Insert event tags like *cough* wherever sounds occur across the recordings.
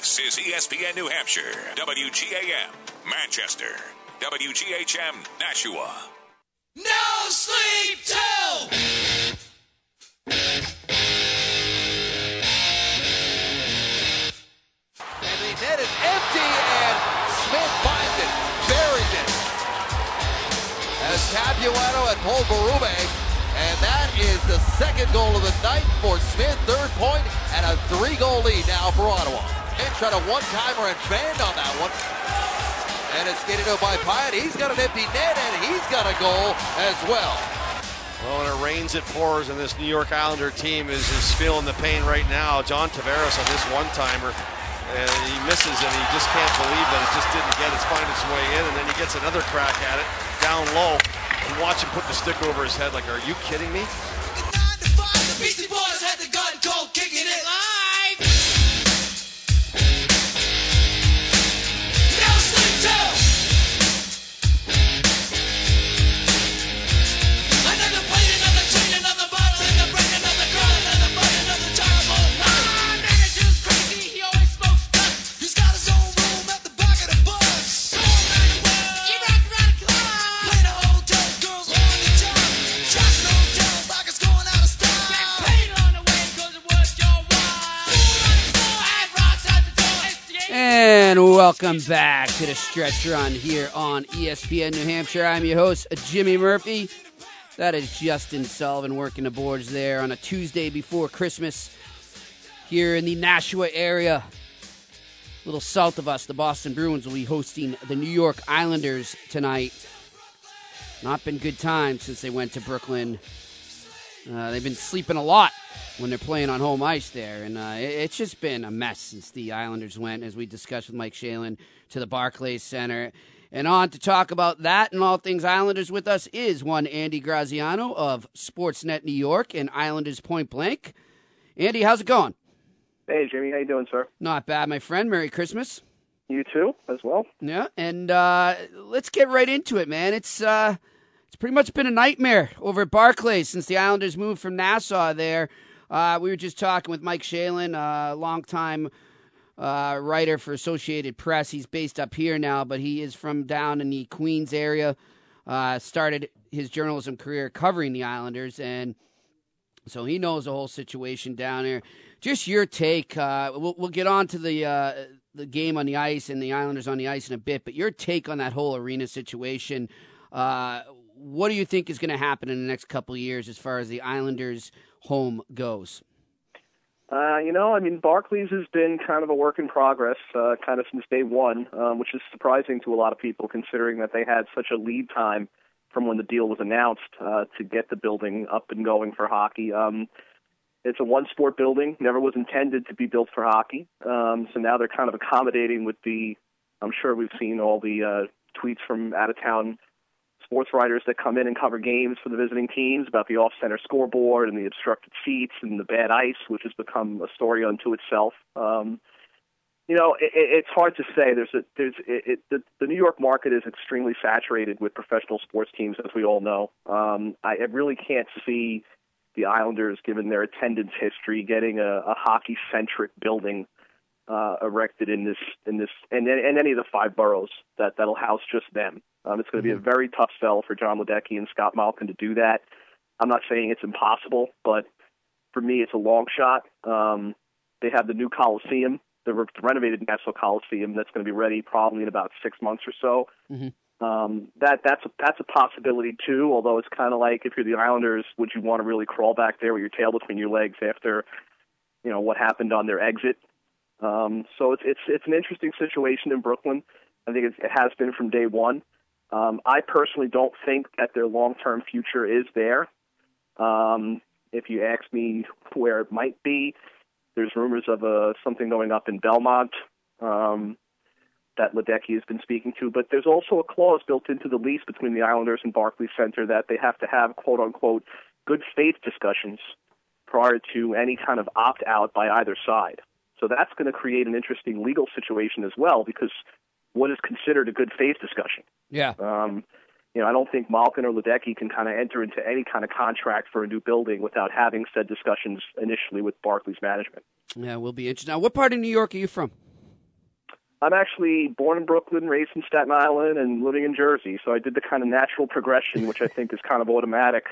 This is ESPN New Hampshire, WGAM, Manchester, WGHM, Nashua. No sleep till. And the net is empty, and Smith finds it, buries it. As Capuano had pulled Berube, and that is the second goal of the night for Smith, third point, and a three-goal lead now for Ottawa. And shot a one-timer and banned on that one. And it's skated out by Pyatt. He's got an empty net, and he's got a goal as well. Well, when it rains, it pours, and this New York Islander team is, is feeling the pain right now. John Tavares on this one-timer, and he misses, and he just can't believe that it just didn't get its find its way in, and then he gets another crack at it down low. And watch him put the stick over his head. Like, are you kidding me? Welcome back to the stretch run here on ESPN New Hampshire. I'm your host, Jimmy Murphy. That is Justin Sullivan working the boards there on a Tuesday before Christmas here in the Nashua area. A little south of us, the Boston Bruins will be hosting the New York Islanders tonight. Not been good times since they went to Brooklyn. Uh, they've been sleeping a lot when they're playing on home ice there, and uh, it, it's just been a mess since the Islanders went, as we discussed with Mike Shalen, to the Barclays Center. And on to talk about that and all things Islanders with us is one Andy Graziano of Sportsnet New York and Islanders Point Blank. Andy, how's it going? Hey, Jimmy, how you doing, sir? Not bad, my friend. Merry Christmas. You too, as well. Yeah, and uh, let's get right into it, man. It's uh, it's pretty much been a nightmare over at Barclays since the Islanders moved from Nassau. There, uh, we were just talking with Mike Shalen, a longtime uh, writer for Associated Press. He's based up here now, but he is from down in the Queens area. Uh, started his journalism career covering the Islanders, and so he knows the whole situation down there. Just your take. Uh, we'll, we'll get on to the uh, the game on the ice and the Islanders on the ice in a bit, but your take on that whole arena situation. What do you think is going to happen in the next couple of years as far as the Islanders' home goes? Uh, you know, I mean, Barclays has been kind of a work in progress, uh, kind of since day one, um, which is surprising to a lot of people, considering that they had such a lead time from when the deal was announced uh, to get the building up and going for hockey. Um, it's a one-sport building; never was intended to be built for hockey. Um, so now they're kind of accommodating with the. I'm sure we've seen all the uh, tweets from out-of-town sports writers that come in and cover games for the visiting teams about the off-center scoreboard and the obstructed seats and the bad ice, which has become a story unto itself. Um, you know, it, it, it's hard to say. There's a there's it, it, the the New York market is extremely saturated with professional sports teams, as we all know. Um, I, I really can't see the Islanders, given their attendance history, getting a, a hockey-centric building uh, erected in this in this and and any of the five boroughs that that'll house just them. Um, it's going to be a very tough sell for Jon Ledecky and Scott Malkin to do that. I'm not saying it's impossible, but for me, it's a long shot. Um, they have the new Coliseum, the re- renovated Nassau Coliseum, that's going to be ready probably in about six months or so. Mm-hmm. Um, that that's a, that's a possibility too. Although it's kind of like if you're the Islanders, would you want to really crawl back there with your tail between your legs after you know what happened on their exit? Um, so it's it's it's an interesting situation in Brooklyn. I think it has been from day one. Um, I personally don't think that their long-term future is there. Um, if you ask me where it might be, there's rumors of uh, something going up in Belmont um, that Ledecky has been speaking to, but there's also a clause built into the lease between the Islanders and Barclays Center that they have to have quote-unquote good faith discussions prior to any kind of opt-out by either side. So that's going to create an interesting legal situation as well because what is considered a good faith discussion? Yeah. Um, you know, I don't think Malkin or Ledecky can kind of enter into any kind of contract for a new building without having said discussions initially with Barclays management. Yeah, we'll be interested. Now, what part of New York are you from? I'm actually born in Brooklyn, raised in Staten Island, and living in Jersey. So I did the kind of natural progression, which I think is kind of automatic.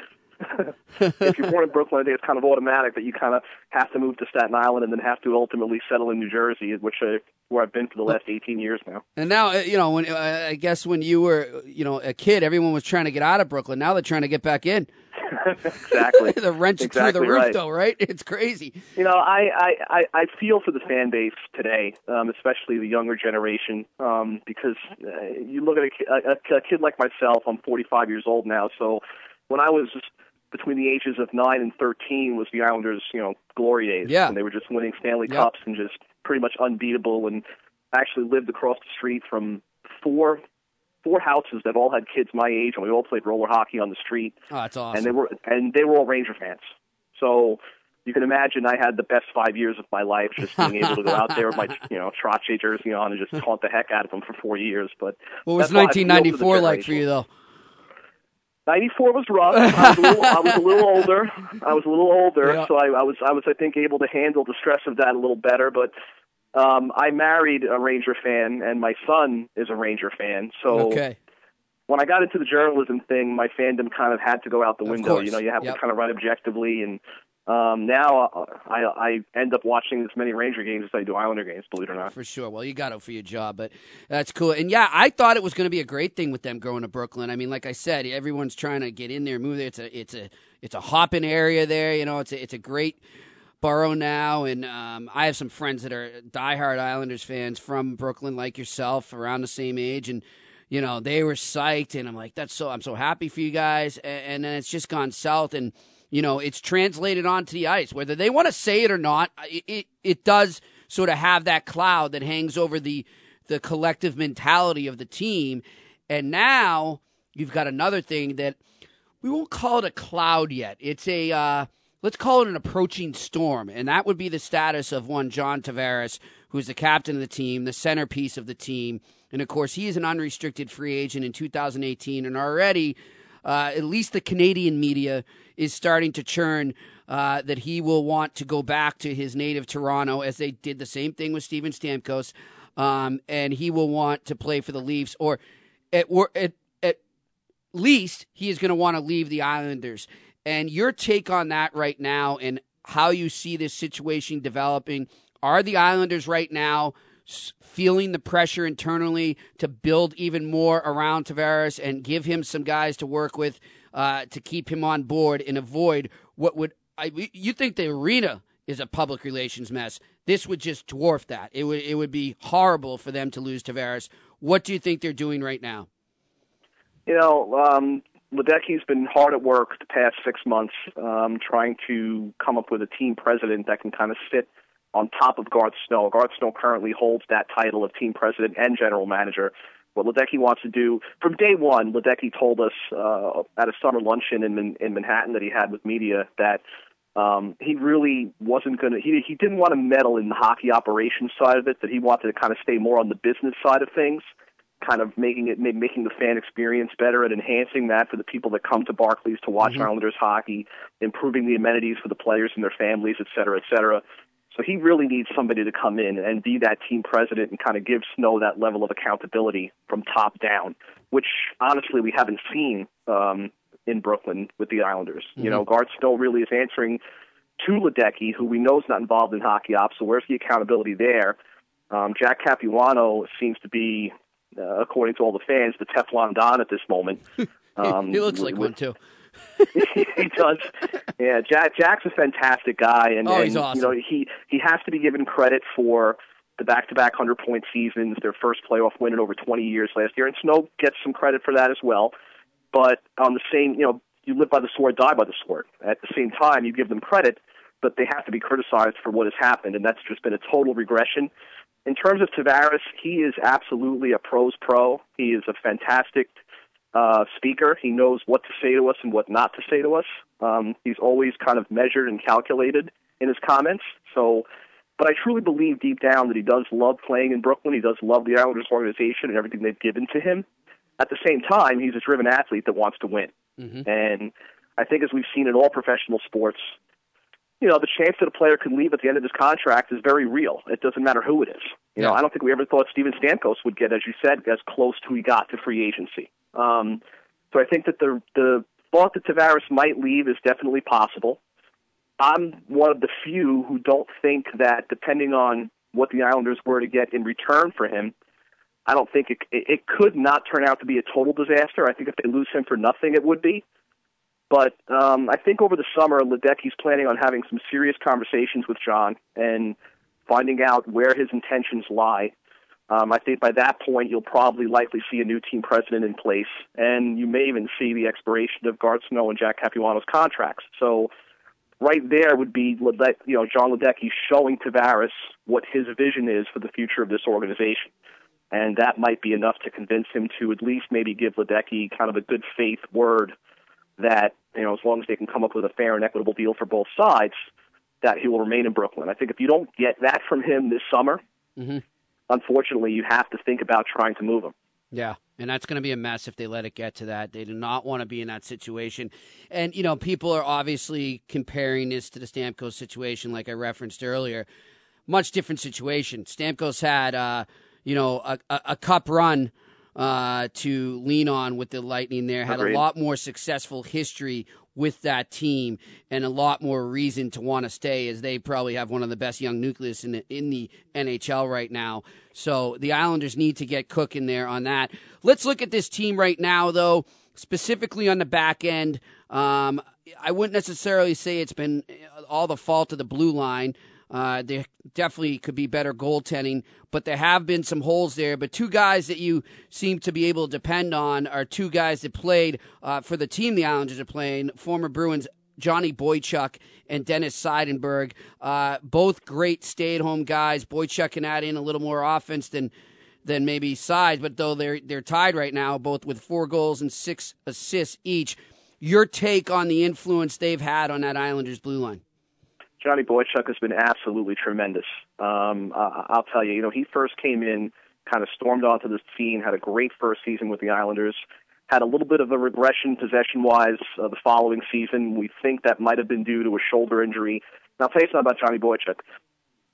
*laughs* if you're born in Brooklyn, I think it's kind of automatic that you kind of have to move to Staten Island and then have to ultimately settle in New Jersey, which I, where I've been for the last 18 years now. And now, uh, you know, when uh, I guess when you were, you know, a kid, everyone was trying to get out of Brooklyn. Now they're trying to get back in. *laughs* *laughs* exactly. the rent's exactly through the roof, right. though, right? It's crazy. You know, I, I, I, feel for the fan base today, um, especially the younger generation, um, because uh, you look at a, a, a kid like myself. I'm 45 years old now, so when I was between the ages of nine and 13 was the Islanders, you know, glory days. Yeah. and they were just winning Stanley Yep. Cups and just pretty much unbeatable. And actually lived across the street from four four houses that all had kids my age, and we all played roller hockey on the street Oh, that's awesome. and they were and they were all Ranger fans. So you can imagine I had the best five years of my life just being able to go out there with my *laughs* you know Trottier jersey on and just taunt the heck out of them for four years. But what was that's why I feel for the 1994 like for you, though? Ninety-four was rough. I was, a little, I was a little older. *laughs* I was a little older, Yeah. so I, I was I was I think able to handle the stress of that a little better. But um, I married a Ranger fan, and my son is a Ranger fan. So Okay. when I got into the journalism thing, my fandom kind of had to go out the Of window. course. You know, you have Yep. to kind of write objectively, and um, now uh, I, I end up watching as many Ranger games as I do Islander games. Believe it or not. For sure. Well, you got it for your job, but that's cool. And yeah, I thought it was going to be a great thing with them going to Brooklyn. I mean, like I said, everyone's trying to get in there, move there. It's a it's a it's a hopping area there. You know, it's a it's a great borough now, and um, I have some friends that are diehard Islanders fans from Brooklyn, like yourself, around the same age, and you know they were psyched, and I'm like, that's so I'm so happy for you guys, and, and then it's just gone south, and you know it's translated onto the ice, whether they want to say it or not, it it, it does sort of have that cloud that hangs over the the collective mentality of the team, and now you've got another thing that we won't call it a cloud yet. It's a uh, let's call it an approaching storm, and that would be the status of one John Tavares, who's the captain of the team, the centerpiece of the team, and of course he is an unrestricted free agent in 2018, and already. Uh, at least the Canadian media is starting to churn uh, that he will want to go back to his native Toronto, as they did the same thing with Steven Stamkos, um, and he will want to play for the Leafs, or at, at, at least he is going to want to leave the Islanders. And your take on that right now and how you see this situation developing. Are the Islanders right now feeling the pressure internally to build even more around Tavares and give him some guys to work with uh, to keep him on board and avoid what would I, you think the arena is a public relations mess? This would just dwarf that. It would it would be horrible for them to lose Tavares. What do you think they're doing right now? You know, um, Ledecky's been hard at work the past six months, um, trying to come up with a team president that can kind of sit on top of Garth Snow. Garth Snow currently holds that title of team president and general manager. What Ledecky wants to do from day one, Ledecky told us uh, at a summer luncheon in, in Manhattan that he had with media that um, he really wasn't going to. He he didn't want to meddle in the hockey operations side of it. That he wanted to kind of stay more on the business side of things kind of making it making the fan experience better and enhancing that for the people that come to Barclays to watch Islanders hockey, improving the amenities for the players and their families, et cetera, et cetera. So he really needs somebody to come in and be that team president and kind of give Snow that level of accountability from top down, which honestly we haven't seen um, in Brooklyn with the Islanders. You know, Garth Snow really is answering to Ledecky, who we know is not involved in hockey ops. So where's the accountability there? Um, Jack Capuano seems to be, uh, according to all the fans, the Teflon Don at this moment. Um, *laughs* he looks like with- one too. *laughs* he does. Yeah, Jack Jack's a fantastic guy, and, Oh, he's and awesome. you know he he has to be given credit for the back-to-back hundred point seasons, their first playoff win in over 20 years last year, and Snow gets some credit for that as well. But on the same, you know, you live by the sword, die by the sword. At the same time, you give them credit, but they have to be criticized for what has happened, and that's just been a total regression. In terms of Tavares, he is absolutely a pros pro. He is a fantastic uh, speaker. He knows what to say to us and what not to say to us. Um, he's always kind of measured and calculated in his comments. So, but I truly believe deep down that he does love playing in Brooklyn. He does love the Islanders organization and everything they've given to him. At the same time, he's a driven athlete that wants to win. And I think, as we've seen in all professional sports, you know, the chance that a player can leave at the end of his contract is very real. It doesn't matter who it is. You know, I don't think we ever thought Steven Stamkos would get, as you said, as close to he got to free agency. Um, so I think that the the thought that Tavares might leave is definitely possible. I'm one of the few who don't think that, depending on what the Islanders were to get in return for him, I don't think it, it, could not turn out to be a total disaster. I think if they lose him for nothing, it would be. But um, I think over the summer, Ledecky's planning on having some serious conversations with John and finding out where his intentions lie. Um, I think by that point, you'll probably likely see a new team president in place, and you may even see the expiration of Garth Snow and Jack Capuano's contracts. So, right there would be you know Jon Ledecky showing Tavares what his vision is for the future of this organization, and that might be enough to convince him to at least maybe give Ledecky kind of a good faith word that you know as long as they can come up with a fair and equitable deal for both sides, that he will remain in Brooklyn. I think if you don't get that from him this summer, unfortunately, you have to think about trying to move them. Yeah, and that's going to be a mess if they let it get to that. They do not want to be in that situation. And, you know, people are obviously comparing this to the Stamkos situation, like I referenced earlier. Much different situation. Stamkos had, uh, you know, a, a, a cup run uh, to lean on with the Lightning there, had Agreed. a lot more successful history with that team and a lot more reason to want to stay as they probably have one of the best young nucleus in the, in the NHL right now. So the Islanders need to get cooking there on that. Let's look at this team right now, though, specifically on the back end. Um, I wouldn't necessarily say it's been all the fault of the blue line. Uh, there definitely could be better goaltending, but there have been some holes there. But two guys that you seem to be able to depend on are two guys that played uh, for the team the Islanders are playing, former Bruins Johnny Boychuk and Dennis Seidenberg. Uh, both great stay-at-home guys. Boychuk can add in a little more offense than than maybe Sides, but though they're they're tied right now, both with four goals and six assists each. Your take on the influence they've had on that Islanders blue line? Johnny Boychuk has been absolutely tremendous. Um, I I'll tell you, you know, he first came in, kind of stormed onto the scene, had a great first season with the Islanders, had a little bit of a regression possession-wise uh, the following season. We think that might have been due to a shoulder injury. Now, I'll tell you something about Johnny Boychuk.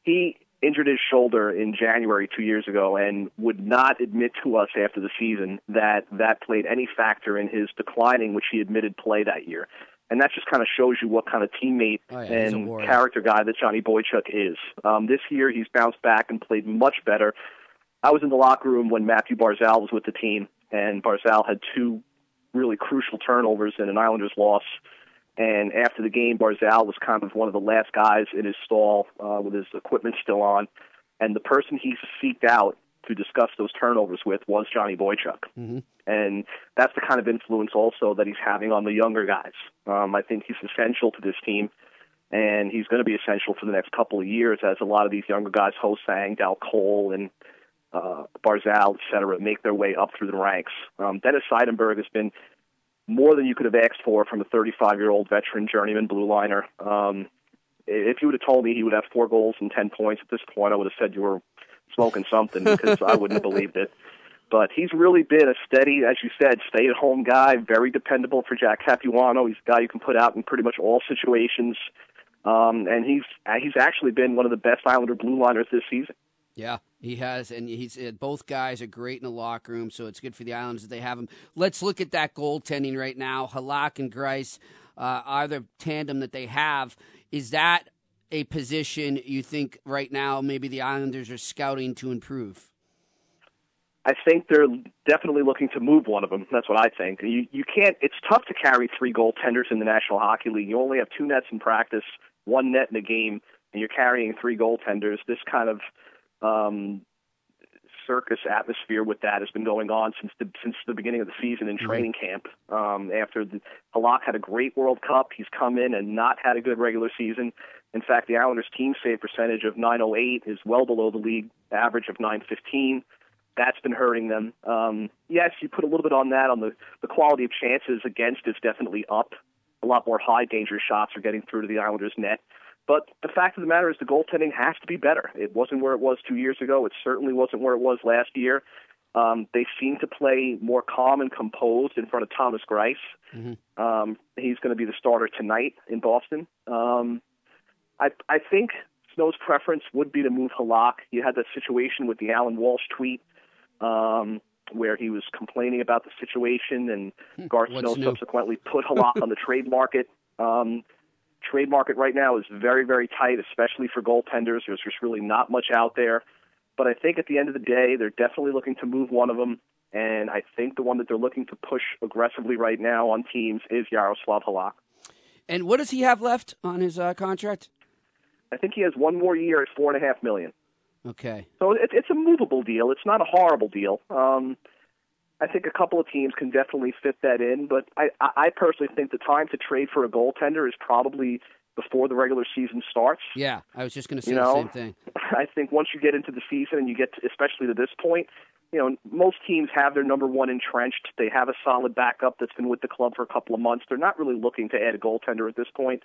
He injured his shoulder in January two years ago and would not admit to us after the season that that played any factor in his declining, which he admitted play that year. And that just kind of shows you what kind of teammate Oh, yeah, and character guy that Johnny Boychuk is. Um, this year, he's bounced back and played much better. I was in the locker room when Mathew Barzal was with the team, and Barzal had two really crucial turnovers in an Islanders loss. And after the game, Barzal was kind of one of the last guys in his stall uh, with his equipment still on. And the person he seeked out to discuss those turnovers with was Johnny Boychuk. Mm-hmm. And that's the kind of influence also that he's having on the younger guys. Um, I think he's essential to this team, and he's going to be essential for the next couple of years as a lot of these younger guys, Ho-Sang, Dal Colle, and uh, Barzal, et cetera, make their way up through the ranks. Um, Dennis Seidenberg has been more than you could have asked for from a 35 year old veteran journeyman blue liner. Um, if you would have told me he would have four goals and 10 points at this point, I would have said you were smoking something because I wouldn't have *laughs* believed it. But he's really been a steady, as you said, stay at home guy, very dependable for Jack Capuano. He's a guy you can put out in pretty much all situations. Um, and he's he's actually been one of the best Islander blue liners this season. Yeah, he has, and he's uh, both guys are great in the locker room, so it's good for the Islanders that they have him. Let's look at that goaltending right now. Halak and Greiss uh, are the tandem that they have. Is that a position you think right now maybe the Islanders are scouting to improve? I think they're definitely looking to move one of them. That's what I think. You you can't. It's tough to carry three goaltenders in the National Hockey League. You only have two nets in practice, one net in a game, and you're carrying three goaltenders. This kind of um, circus atmosphere with that has been going on since the since the beginning of the season in training camp. Um, after the, Halak had a great World Cup, he's come in and not had a good regular season. In fact, the Islanders' team save percentage of 908 is well below the league average of 915. That's been hurting them. Um, yes, you put a little bit on that. On the the quality of chances against is definitely up. A lot more high danger shots are getting through to the Islanders' net. But the fact of the matter is, the goaltending has to be better. It wasn't where it was two years ago. It certainly wasn't where it was last year. Um, they seem to play more calm and composed in front of Thomas Greiss. Um, he's going to be the starter tonight in Boston. Um, I I think Snow's preference would be to move Halak. You had that situation with the Allan Walsh tweet. Um, where he was complaining about the situation, and Garth Hmm. What's Snow new? subsequently put Halak on the *laughs* trade market. Um, trade market right now is very, very tight, especially for goaltenders. There's just really not much out there. But I think at the end of the day, they're definitely looking to move one of them. And I think the one that they're looking to push aggressively right now on teams is Yaroslav Halak. And what does he have left on his uh, contract? I think he has one more year at four and a half million. Okay. So it, it's a movable deal. It's not a horrible deal. Um, I think a couple of teams can definitely fit that in, but I, I personally think the time to trade for a goaltender is probably before the regular season starts. Yeah, I was just going to say You the same thing. *laughs* I think once you get into the season and you get to, especially to this point, you know, most teams have their number one entrenched. They have a solid backup that's been with the club for a couple of months. They're not really looking to add a goaltender at this point.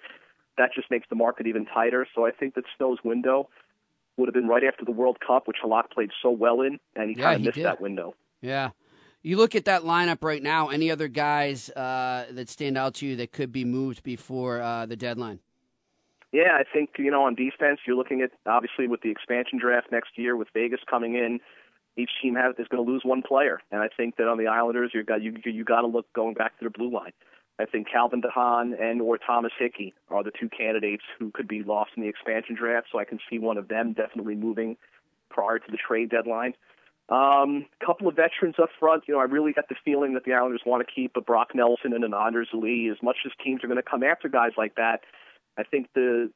That just makes the market even tighter. So I think that Snow's window would have been right after the World Cup, which Halak played so well in, and he Yeah, kind of missed did. that window. Yeah. You look at that lineup right now. Any other guys uh, that stand out to you that could be moved before uh, the deadline? Yeah, I think you know on defense you're looking at obviously with the expansion draft next year with Vegas coming in, each team has is going to lose one player, and I think that on the Islanders you got you you got to look going back to their blue line. I think Calvin de Haan and or Thomas Hickey are the two candidates who could be lost in the expansion draft, so I can see one of them definitely moving prior to the trade deadline. Um, couple of veterans up front. You know, I really got the feeling that the Islanders want to keep a Brock Nelson and an Anders Lee. As much as teams are going to come after guys like that, I think the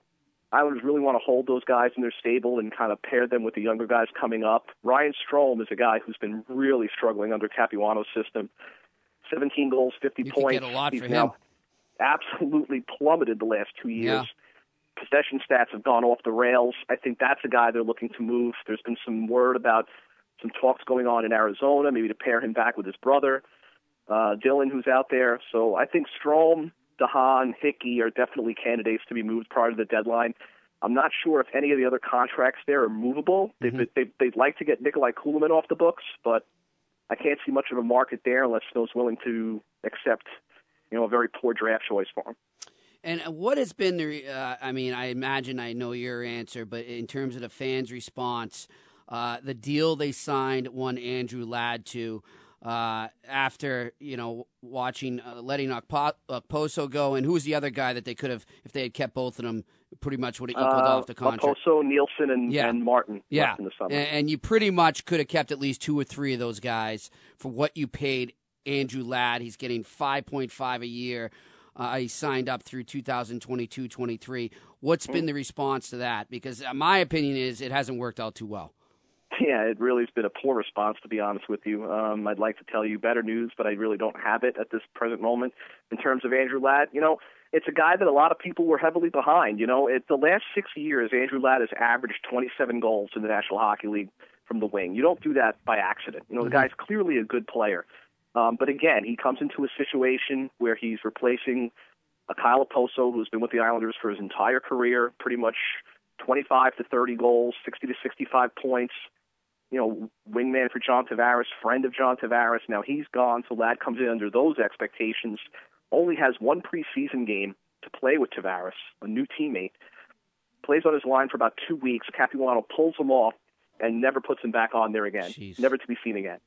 Islanders really want to hold those guys in their stable and kind of pair them with the younger guys coming up. Ryan Strome is a guy who's been really struggling under Capuano's system. 17 goals, 50 You points. get a lot He's for now him. absolutely plummeted the last two Yeah. years. Possession stats have gone off the rails. I think that's a guy they're looking to move. There's been some word about some talks going on in Arizona, maybe to pair him back with his brother, uh, Dylan, who's out there. So I think Strome, Dahan, Hickey are definitely candidates to be moved prior to the deadline. I'm not sure if any of the other contracts there are movable. They've, they, they'd like to get Nikolai Kulemin off the books, but I can't see much of a market there unless Snow's willing to accept, you know, a very poor draft choice for him. And what has been the? Uh, I mean, I imagine I know your answer, but in terms of the fans' response, uh, the deal they signed one Andrew Ladd to uh, after you know watching uh, letting Okposo go, and who's the other guy that they could have if they had kept both of them, pretty much would have equaled Uh, off the contract. Okposo, Nielsen, and, Yeah. and Martin Yeah, in the summer. and, you pretty much could have kept at least two or three of those guys for what you paid Andrew Ladd. He's getting five point five a year. Uh, he signed up through 2022-23. What's been the response to that? Because uh, my opinion is it hasn't worked out too well. Yeah, it really has been a poor response, to be honest with you. Um, I'd like to tell you better news, but I really don't have it at this present moment. In terms of Andrew Ladd, you know, it's a guy that a lot of people were heavily behind. You know, it, the last six years, Andrew Ladd has averaged 27 goals in the National Hockey League from the wing. You don't do that by accident. You know, the guy's clearly a good player. Um, but again, he comes into a situation where he's replacing a Kyle Okposo who's been with the Islanders for his entire career, pretty much 25 to 30 goals, 60 to 65 points you know, wingman for John Tavares, friend of John Tavares. Now he's gone, so Ladd comes in under those expectations. Only has one preseason game to play with Tavares, a new teammate. Plays on his line for about two weeks. Capuano pulls him off and never puts him back on there again. Jeez. Never to be seen again.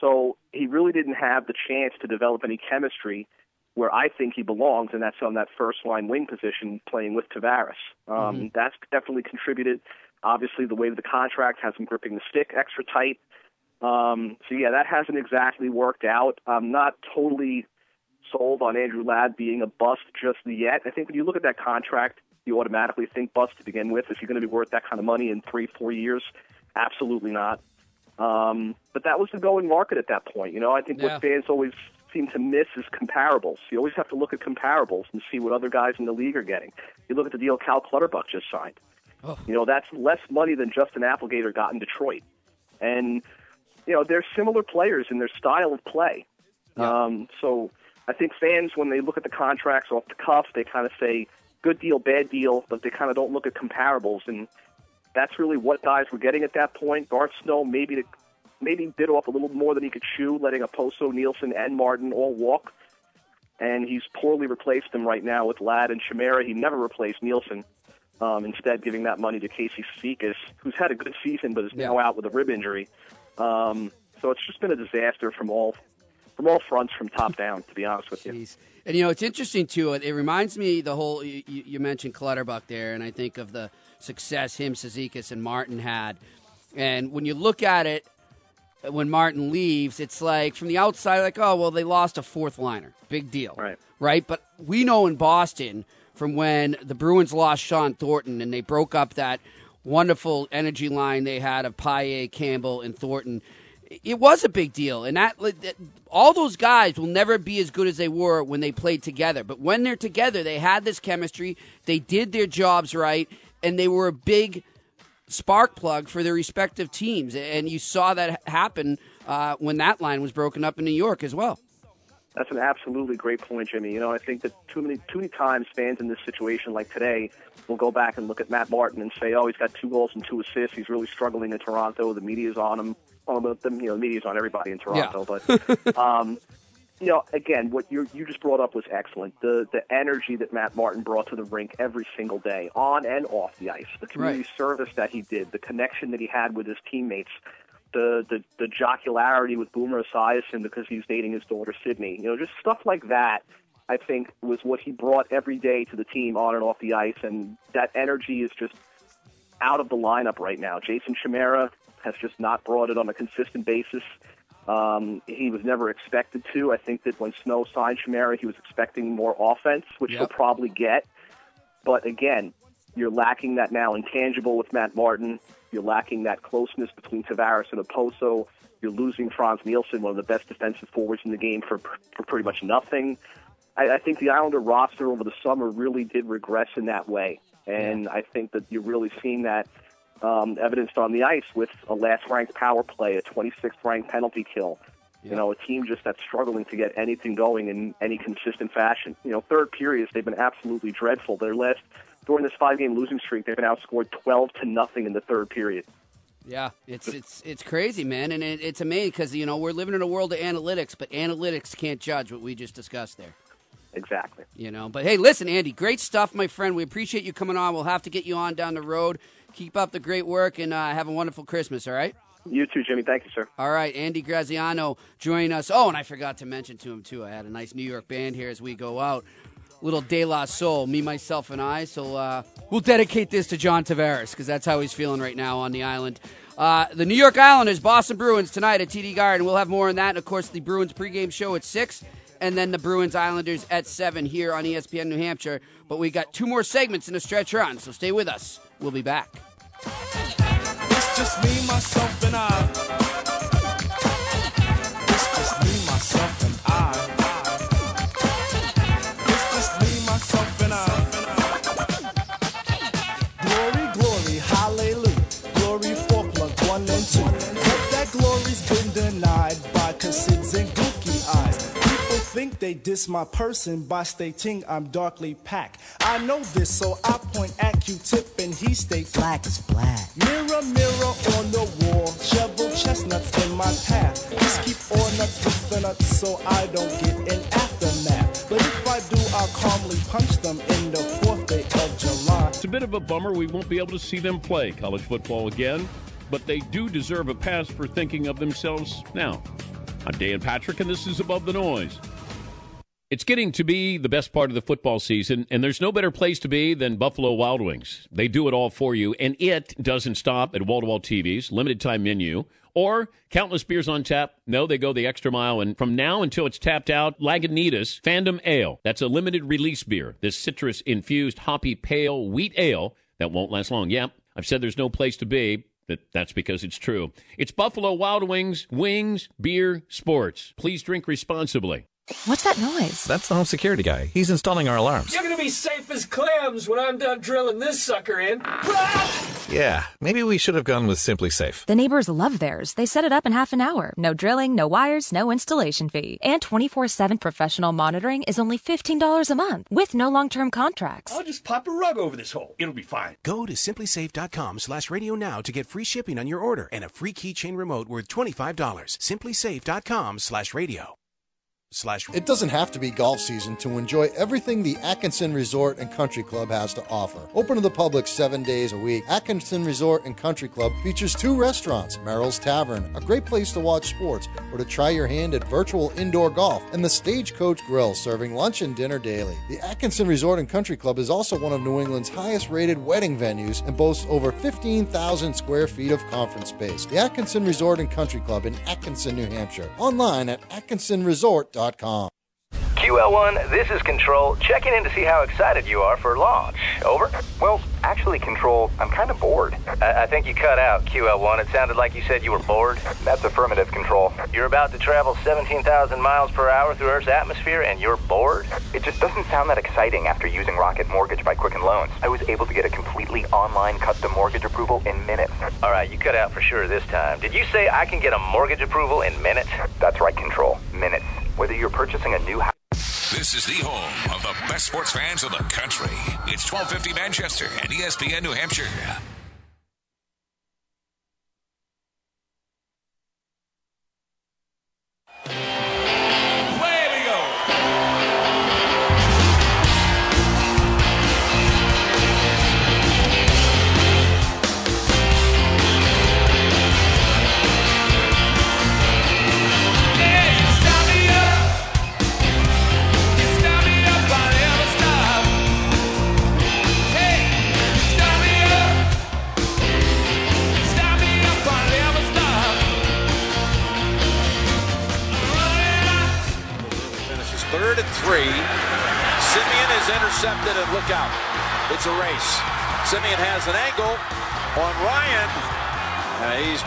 So he really didn't have the chance to develop any chemistry where I think he belongs, and that's on that first line wing position playing with Tavares. Um, That's definitely contributed. Obviously, the way that the contract has him gripping the stick extra tight. Um, so yeah, that hasn't exactly worked out. I'm not totally sold on Andrew Ladd being a bust just yet. I think when you look at that contract, you automatically think bust to begin with. If you're going to be worth that kind of money in three, four years, absolutely not. Um, but that was the going market at that point. You know, I think Yeah. what fans always seem to miss is comparables. You always have to look at comparables and see what other guys in the league are getting. You look at the deal Cal Clutterbuck just signed. Oh. You know, that's less money than Justin Abdelkader got in Detroit. And, you know, they're similar players in their style of play. Yeah. Um, so I think fans, when they look at the contracts off the cuff, they kind of say good deal, bad deal, but they kind of don't look at comparables. And that's really what guys were getting at that point. Garth Snow maybe to, maybe bit off a little more than he could chew, letting Okposo, Nielsen, and Martin all walk. And he's poorly replaced them right now with Ladd and Chimera. He never replaced Nielsen. Um, instead, giving that money to Casey Cizikas, who's had a good season but is now out with a rib injury. Um, so it's just been a disaster from all from all fronts, from top down. To be honest with you. Jeez. And you know, it's interesting too. It, it reminds me the whole you, you mentioned Clutterbuck there, and I think of the success him, Cizikas, and Martin had. And when you look at it, uh, when Martin leaves, it's like from the outside, like, oh well, they lost a fourth liner, big deal, Right. Right, but we know in Boston from when the Bruins lost Shawn Thornton and they broke up that wonderful energy line they had of Paille, Campbell, and Thornton. It was a big deal, and that all those guys will never be as good as they were when they played together. But when they're together, they had this chemistry. They did their jobs right, and they were a big spark plug for their respective teams. And you saw that happen uh, when that line was broken up in New York as well. That's an absolutely great point, Jimmy. You know, I think that too many too many times fans in this situation like today will go back and look at Matt Martin and say, "Oh, he's got two goals and two assists. He's really struggling in Toronto. The media's on him. Well, the, the you know, the media's on everybody in Toronto, but *laughs* um, you know, again, what you you just brought up was excellent. The the energy that Matt Martin brought to the rink every single day, on and off the ice, the community Right. service that he did, the connection that he had with his teammates, the the, the jocularity with Boomer Esiason because he's dating his daughter Sydney. You know, just stuff like that. I think was what he brought every day to the team on and off the ice, and that energy is just out of the lineup right now. Jason Chimera has just not brought it on a consistent basis. Um, he was never expected to. I think that when Snow signed Chimera, he was expecting more offense, which he'll probably get. But again, you're lacking that now intangible with Matt Martin. You're lacking that closeness between Tavares and Okposo. You're losing Frans Nielsen, one of the best defensive forwards in the game, for, for pretty much nothing. I, I think the Islander roster over the summer really did regress in that way. And I think that you're really seeing that um, evidenced on the ice with a last ranked power play, a 26th ranked penalty kill. You know, a team just that's struggling to get anything going in any consistent fashion. You know, third periods they've been absolutely dreadful. Their last during this five game losing streak, they've been outscored 12 to nothing in the third period. Yeah, it's it's it's crazy, man, and it, it's amazing because you know we're living in a world of analytics, but analytics can't judge what we just discussed there. Exactly. You know, but hey, listen, Andy, great stuff, my friend. We appreciate you coming on. We'll have to get you on down the road. Keep up the great work and uh, have a wonderful Christmas. All right. You too, Jimmy. Thank you, sir. All right, Andy Graziano join us. Oh, and I forgot to mention to him too. I had a nice New York band here as we go out. Little De La Soul, me, myself, and I. So uh, we'll dedicate this to John Tavares because that's how he's feeling right now on the island. Uh, the New York Islanders, Boston Bruins tonight at TD Garden. We'll have more on that. And of course, the Bruins pregame show at six, and then the Bruins Islanders at seven here on ESPN New Hampshire. But we got two more segments in a stretch run, so stay with us. We'll be back. They diss my person by stating I'm darkly packed. I know this, so I point at Q-tip and he states black is black. Mirror, mirror on the wall, shovel chestnuts in my path. Just keep all nuts with the nuts so I don't get an aftermath. But if I do, I'll calmly punch them in the fourth day of July. It's a bit of a bummer we won't be able to see them play college football again, but they do deserve a pass for thinking of themselves now. I'm Dan Patrick, and this is Above the Noise. It's getting to be the best part of the football season, and there's no better place to be than Buffalo Wild Wings. They do it all for you, and it doesn't stop at wall to wall TVs, limited time menu, or countless beers on tap. No, they go the extra mile, and from now until it's tapped out, Lagunitas Fandom Ale. That's a limited release beer. This citrus infused, hoppy, pale wheat ale that won't last long. Yep, I've said there's no place to be. But that's because it's true. It's Buffalo Wild Wings, wings, beer, sports. Please drink responsibly. What's that noise? That's the home security guy. He's installing our alarms. You're gonna be safe as clams when I'm done drilling this sucker in. *laughs* Yeah, maybe we should have gone with SimpliSafe. The neighbors love theirs. They set it up in half an hour. No drilling, no wires, no installation fee. And 24 7 professional monitoring is only $15 a month with no long term contracts. I'll just pop a rug over this hole. It'll be fine. Go to simplisafe.com slash radio now to get free shipping on your order and a free keychain remote worth $25. Simplisafe.com slash radio. Slash It doesn't have to be golf season to enjoy everything the Atkinson Resort and Country Club has to offer. Open to the public seven days a week, Atkinson Resort and Country Club features two restaurants Merrill's Tavern, a great place to watch sports or to try your hand at virtual indoor golf, and the Stagecoach Grill, serving lunch and dinner daily. The Atkinson Resort and Country Club is also one of New England's highest rated wedding venues and boasts over 15,000 square feet of conference space. The Atkinson Resort and Country Club in Atkinson, New Hampshire. Online at atkinsonresort.com. QL1, this is Control, checking in to see how excited you are for launch. Over? Well, actually, Control, I'm kind of bored. I, I think you cut out, QL1. It sounded like you said you were bored. That's affirmative, Control. You're about to travel 17,000 miles per hour through Earth's atmosphere and you're bored? It just doesn't sound that exciting after using Rocket Mortgage by Quicken Loans. I was able to get a completely online custom mortgage approval in minutes. All right, you cut out for sure this time. Did you say I can get a mortgage approval in minutes? That's right, Control. Minutes. Whether you're purchasing a new house. This is the home of the best sports fans in the country. It's 1250 Manchester and ESPN New Hampshire.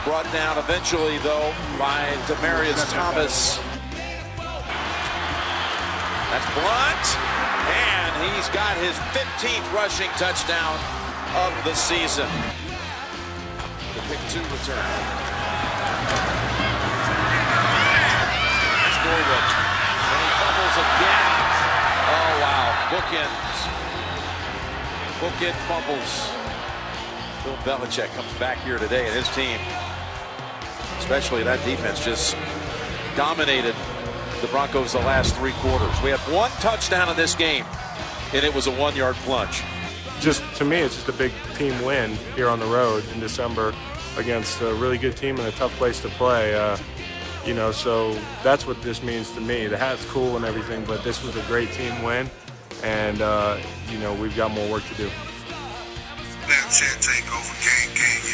Brought down eventually, though, by Demaryius Thomas. That's Blount. And he's got his 15th rushing touchdown of the season. The pick two return. That's Norwood. And he fumbles again. Oh, wow. Bookends. Bookend fumbles. Bill Belichick comes back here today and his team, especially that defense, just dominated the Broncos the last three quarters. We had one touchdown in this game, and it was a one yard plunge. just to me, it's just a big team win here on the road in December against a really good team and a tough place to play. Uh, you know, so that's what this means to me. The hat's cool and everything, but this was a great team win, and uh, you know we've got more work to do. Snapchat takeover gang gang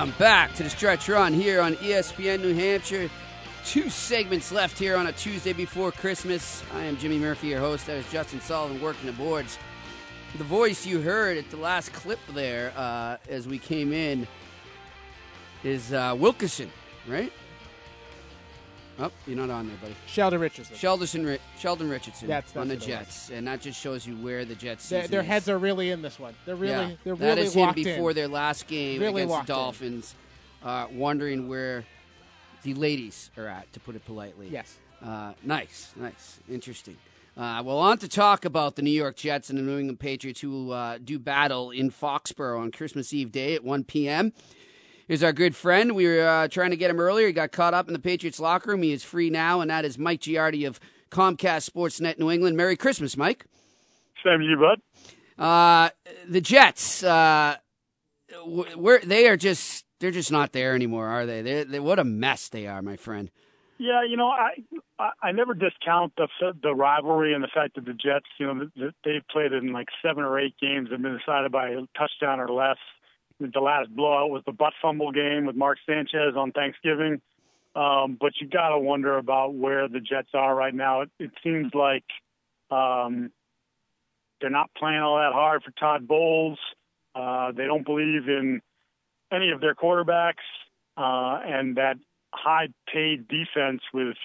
Welcome back to the stretch run here on ESPN New Hampshire. Two segments left here on a Tuesday before Christmas. I am Jimmy Murphy, your host. That is Justin Sullivan working the boards. The voice you heard at the last clip there uh, as we came in is uh, Wilkerson, right? Oh, you're not on there, buddy. Sheldon Richardson. Sheldon, Ri- Sheldon Richardson That's- on the that's. Jets, and that just shows you where the Jets. Their, their heads are really in this one. They're really, Yeah, they're really is him before in. their last game Really against the. Dolphins, uh, wondering where the ladies are at, to put it politely. Yes. Uh, nice, nice, interesting. Uh, well, on to talk about the New York Jets and the New England Patriots who uh, do battle in Foxborough on Christmas Eve day at 1 p.m. Here's our good friend. We were uh, trying to get him earlier. He got caught up in the Patriots locker room. He is free now, and that is Mike Giardi of Comcast Sportsnet New England. Merry Christmas, Mike. Same to you, bud. Uh, the Jets, uh, they are just they're just not there anymore, are they? They're, they what a mess they are, my friend. Yeah, you know, I I, I never discount the the rivalry and the fact that the Jets, you know, they've played in like seven or eight games and been decided by a touchdown or less. The last blowout was the butt fumble game with Mark Sanchez on Thanksgiving. Um, but you got to wonder about where the Jets are right now. It, it seems like um, they're not playing all that hard for Todd Bowles. Uh, they don't believe in any of their quarterbacks, uh, and that high-paid defense with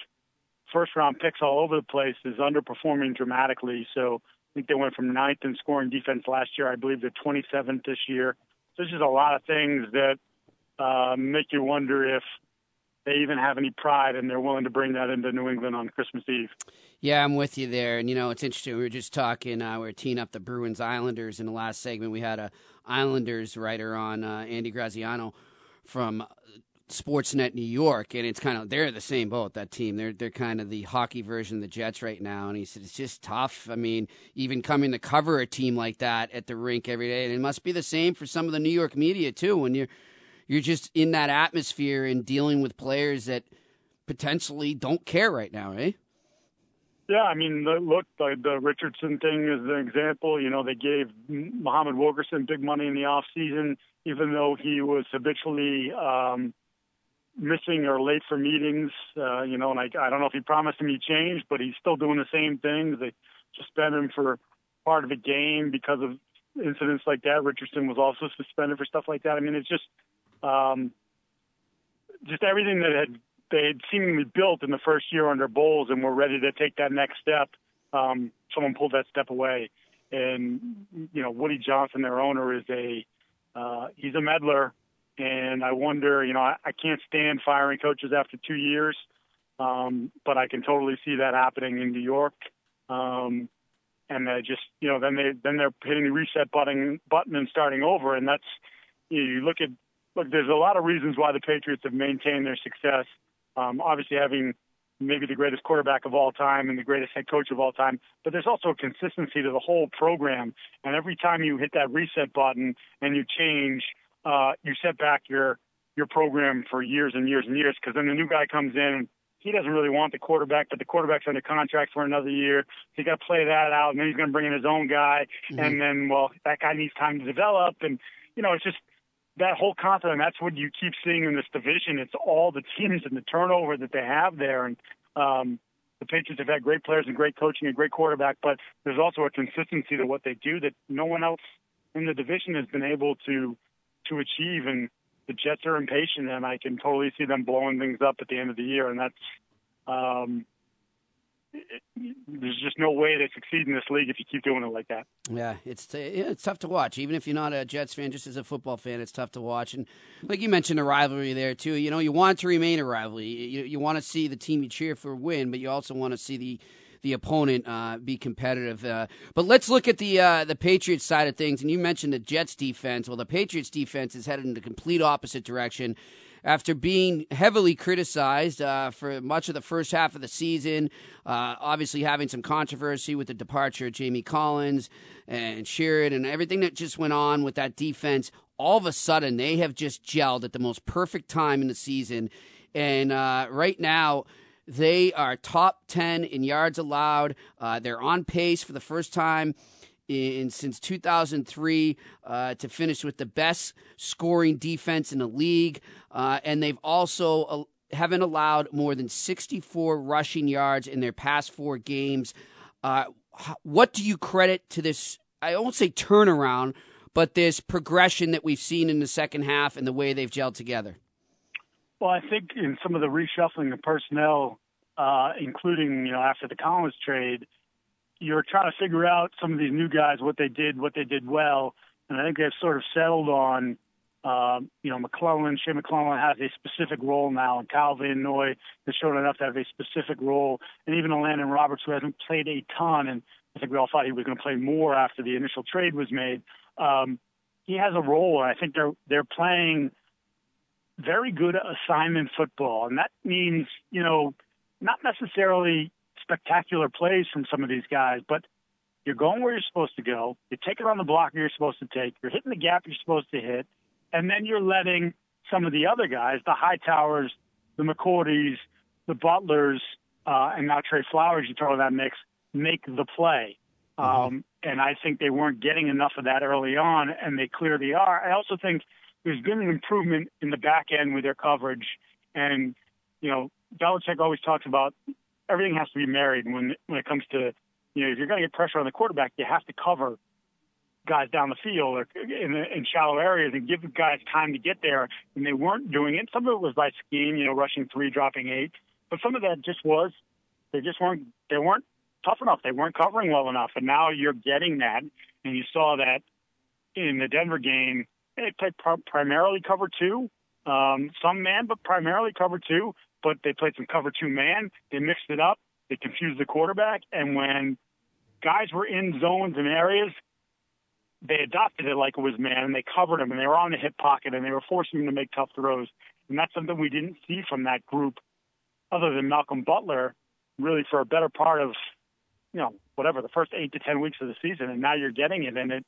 first-round picks all over the place is underperforming dramatically. So I think they went from ninth in scoring defense last year. I believe they're 27th this year. There's just a lot of things that uh, make you wonder if they even have any pride and they're willing to bring that into New England on Christmas Eve. Yeah, I'm with you there. And you know, it's interesting. We were just talking. Uh, we were teeing up the Bruins Islanders in the last segment. We had a Islanders writer on, uh, Andy Graziano from Sportsnet New York, and it's kind of they're the same boat. That team, they're they're kind of the hockey version of the Jets right now. And he said it's just tough. I mean, even coming to cover a team like that at the rink every day, and it must be the same for some of the New York media too. When you're you're just in that atmosphere and dealing with players that potentially don't care right now, eh? Yeah, I mean, look, the, the Richardson thing is an example. You know, they gave Muhammad Wilkerson big money in the off season, even though he was habitually um, missing or late for meetings. Uh, you know, and I, I don't know if he promised him he'd change, but he's still doing the same things. They suspended him for part of a game because of incidents like that. Richardson was also suspended for stuff like that. I mean, it's just um, just everything that had they had seemingly built in the first year under Bowles and were ready to take that next step. Um, someone pulled that step away, and you know Woody Johnson, their owner, is a uh, he's a meddler, and I wonder, you know, I, I can't stand firing coaches after two years, um, but I can totally see that happening in New York. Um, and they just, you know, then they then they're hitting the reset button button and starting over, and that's you, know, you look at look. There's a lot of reasons why the Patriots have maintained their success. Um, obviously, having maybe the greatest quarterback of all time and the greatest head coach of all time, but there's also a consistency to the whole program. And every time you hit that reset button and you change, uh, you set back your your program for years and years and years because then the new guy comes in and he doesn't really want the quarterback, but the quarterback's under contract for another year. So you got to play that out, and then he's going to bring in his own guy, Mhm. and then well, that guy needs time to develop, and you know, it's just that whole concept, and that's what you keep seeing in this division. It's all the teams and the turnover that they have there, and um, the Patriots have had great players and great coaching and great quarterback, but there's also a consistency to what they do that no one else in the division has been able to to achieve. And the Jets are impatient, and I can totally see them blowing things up at the end of the year, and that's. Um, it, there's just no way they succeed in this league if you keep doing it like that. Yeah, it's t- it's tough to watch. Even if you're not a Jets fan, just as a football fan, it's tough to watch. And like you mentioned, a rivalry there too. You know, you want to remain a rivalry. You, you want to see the team you cheer for win, but you also want to see the the opponent uh, be competitive. Uh, but let's look at the uh, the Patriots side of things. And you mentioned the Jets defense. Well, the Patriots defense is headed in the complete opposite direction after being heavily criticized uh, for much of the first half of the season, uh, obviously having some controversy with the departure of Jamie Collins and Sheard and everything that just went on with that defense, all of a sudden they have just gelled at the most perfect time in the season. And uh, right now, they are top 10 in yards allowed. Uh, they're on pace for the first time in since 2003 uh, to finish with the best scoring defense in the league, uh, and they've also uh, haven't allowed more than 64 rushing yards in their past four games. Uh, what do you credit to this? I won't say turnaround, but this progression that we've seen in the second half and the way they've gelled together. Well, I think in some of the reshuffling of personnel, uh, including you know after the Collins trade, you're trying to figure out some of these new guys what they did, what they did well, and I think they've sort of settled on. Um, you know, McClellin, Shea McClellin has a specific role now, and Kyle Van Noy has shown enough to have a specific role. And even Landon Roberts, who hasn't played a ton, and I think we all thought he was going to play more after the initial trade was made. Um, he has a role, and I think they're they're playing very good assignment football, and that means you know not necessarily spectacular plays from some of these guys, but you're going where you're supposed to go. You're taking on the blocker you're supposed to take. You're hitting the gap you're supposed to hit, and then you're letting some of the other guys, the Hightowers, the McCourties, the Butlers, uh, and now Trey Flowers, you throw in that mix, make the play. Um, and I think they weren't getting enough of that early on, and they clearly are. I also think there's been an improvement in the back end with their coverage, and you know, Belichick always talks about everything has to be married when when it comes to you know if you're going to get pressure on the quarterback, you have to cover guys down the field or in, in shallow areas and give the guys time to get there. And they weren't doing it. Some of it was by scheme, you know, rushing three, dropping eight, but some of that just was they just weren't they weren't tough enough. They weren't covering well enough, and now you're getting that, and you saw that in the Denver game. They played pr- primarily cover two, um, some man, but primarily cover two. But they played some cover two man. They mixed it up. They confused the quarterback, and when guys were in zones and areas, they adopted it like it was man, and they covered him, and they were on the hip pocket, and they were forcing him to make tough throws. And that's something we didn't see from that group, other than Malcolm Butler, really for a better part of, you know, whatever the first eight to ten weeks of the season. And now you're getting it, and it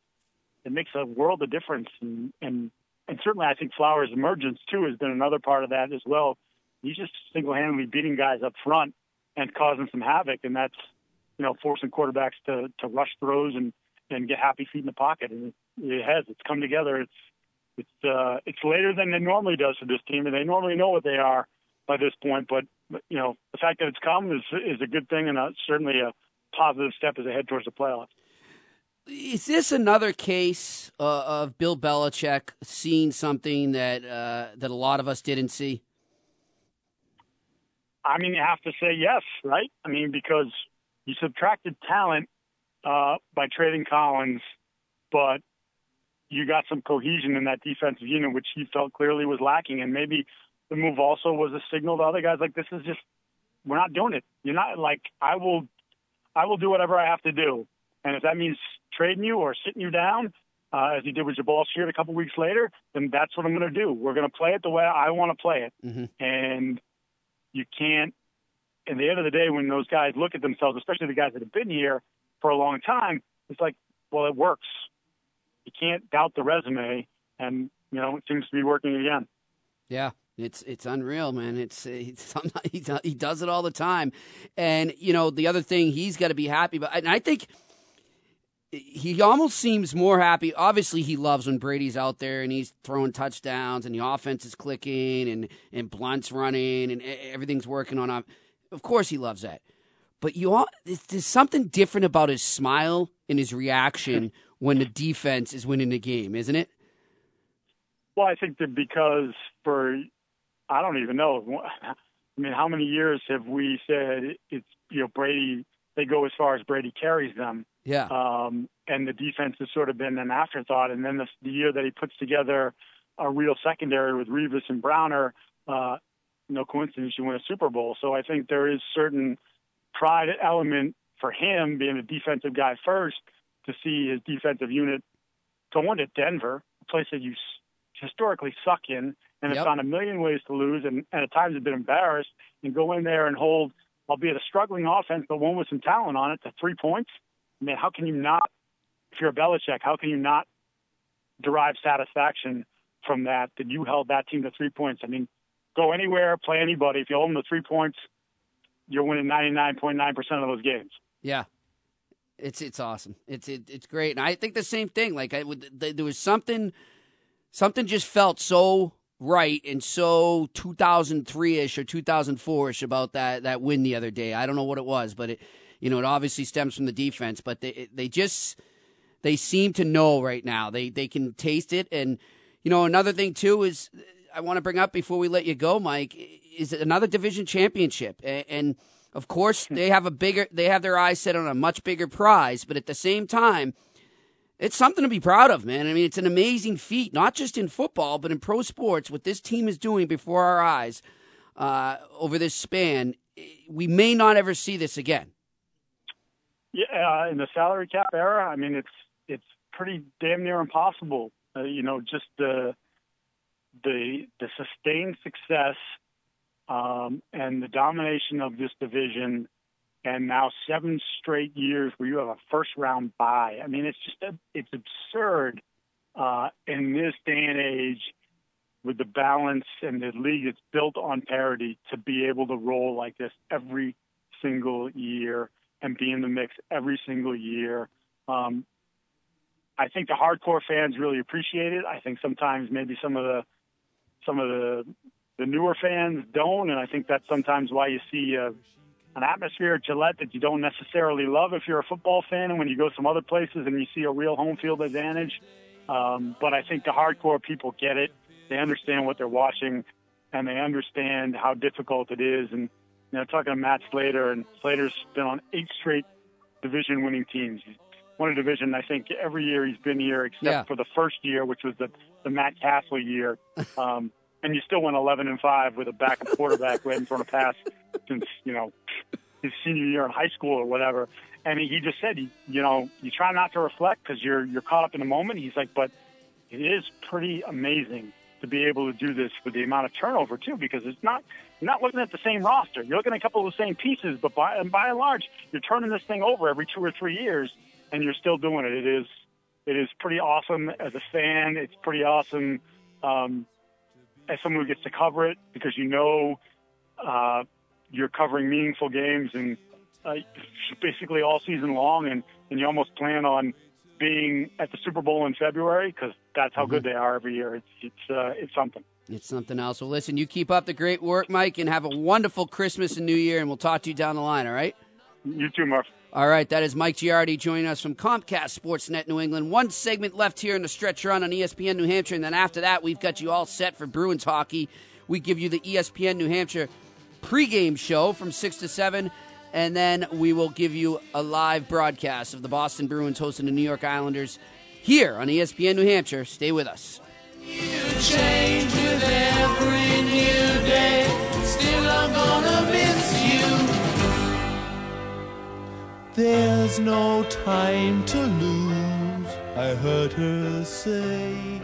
it makes a world of difference. And and and certainly, I think Flowers' emergence too has been another part of that as well. He's just single-handedly beating guys up front and causing some havoc, and that's you know forcing quarterbacks to to rush throws and and get happy feet in the pocket. And it has. It's come together. It's it's uh, it's later than it normally does for this team, and they normally know what they are by this point. But, but you know, the fact that it's come is is a good thing, and uh, certainly a positive step as they head towards the playoffs. Is this another case uh, of Bill Belichick seeing something that uh, that a lot of us didn't see? I mean, you have to say yes, right? I mean, because you subtracted talent uh, by trading Collins, but you got some cohesion in that defensive unit, which he felt clearly was lacking. And maybe the move also was a signal to other guys like this is just we're not doing it. You're not like I will I will do whatever I have to do. And if that means trading you or sitting you down, uh, as he did with Jabaal Sheard a couple weeks later, then that's what I'm going to do. We're going to play it the way I want to play it. Mm-hmm. And you can't. At the end of the day, when those guys look at themselves, especially the guys that have been here for a long time, it's like, well, it works. You can't doubt the resume, and you know it seems to be working again. Yeah, it's it's unreal, man. It's, it's he *laughs* he does it all the time, and you know the other thing he's got to be happy about, and I think he almost seems more happy. Obviously, he loves when Brady's out there and he's throwing touchdowns and the offense is clicking and and Blount's running and everything's working on. Of course, he loves that. But you all, there's something different about his smile and his reaction *laughs* when the defense is winning the game, isn't it? Well, I think that because for I don't even know. *laughs* I mean, how many years have we said it's you know Brady? They go as far as Brady carries them. Yeah. Um, and the defense has sort of been an afterthought. And then the, the year that he puts together a real secondary with Revis and Browner, uh, no coincidence you win a Super Bowl. So I think there is certain pride element for him being a defensive guy first to see his defensive unit going to Denver, a place that you historically suck in and Yep. have found a million ways to lose and, and at times have been embarrassed and go in there and hold, albeit a struggling offense, but one with some talent on it, to three points. I mean, how can you not, if you're a Belichick, how can you not derive satisfaction from that, that you held that team to three points? I mean, go anywhere, play anybody. If you hold them to three points, you're winning 99.9% of those games. Yeah. It's it's awesome. It's it, it's great, and I think the same thing. Like I would, th- there was something, something just felt so right and so 2003 ish or 2004 ish about that that win the other day. I don't know what it was, but it, you know, it obviously stems from the defense. But they they just they seem to know right now. They they can taste it, and you know another thing too is I want to bring up before we let you go, Mike, is another division championship, and, and of course they have a bigger they have their eyes set on a much bigger prize, but at the same time. It's something to be proud of, man. I mean, it's an amazing feat, not just in football, but in pro sports. What this team is doing before our eyes uh, over this span, we may not ever see this again. Yeah, in the salary cap era, I mean, it's it's pretty damn near impossible. Uh, you know, just the the the sustained success um, and the domination of this division, and now seven straight years where you have a first round bye. I mean, it's just a, it's absurd uh, in this day and age with the balance and the league that's built on parity to be able to roll like this every single year and be in the mix every single year. Um, I think the hardcore fans really appreciate it. I think sometimes maybe some of the some of the the newer fans don't, and I think that's sometimes why you see uh, an atmosphere at Gillette that you don't necessarily love if you're a football fan, and when you go some other places and you see a real home field advantage. Um, but I think the hardcore people get it. They understand what they're watching, and they understand how difficult it is. And you know, talking to Matt Slater, and Slater's been on eight straight division-winning teams. He's won a division, I think, every year he's been here, except Yeah. for the first year, which was the the Matt Cassel year. *laughs* Um, and you still went 11 and five with a backup quarterback who hadn't thrown a pass since you know his senior year in high school or whatever. And he just said, you, you know, you try not to reflect because you're you're caught up in the moment. He's like, but it is pretty amazing to be able to do this with the amount of turnover too, because it's not not looking at the same roster. You're looking at a couple of the same pieces, but by and by and large, you're turning this thing over every two or three years, and you're still doing it. It is it is pretty awesome as a fan. It's pretty awesome um, as someone who gets to cover it because you know uh, you're covering meaningful games and uh, basically all season long, and, and you almost plan on being at the Super Bowl in February because that's how good they are every year. It's it's uh, it's something. It's something else. Well, listen, you keep up the great work, Mike, and have a wonderful Christmas and New Year, and we'll talk to you down the line, all right? You too, Murph. All right, that is Mike Giardi joining us from Comcast Sportsnet New England. One segment left here in the stretch run on ESPN New Hampshire, and then after that, we've got you all set for Bruins hockey. We give you the ESPN New Hampshire pregame show from 6 to 7, and then we will give you a live broadcast of the Boston Bruins hosting the New York Islanders here on ESPN New Hampshire. Stay with us. change with every new day. Still, I'm gonna miss you. There's no time to lose, I heard her say.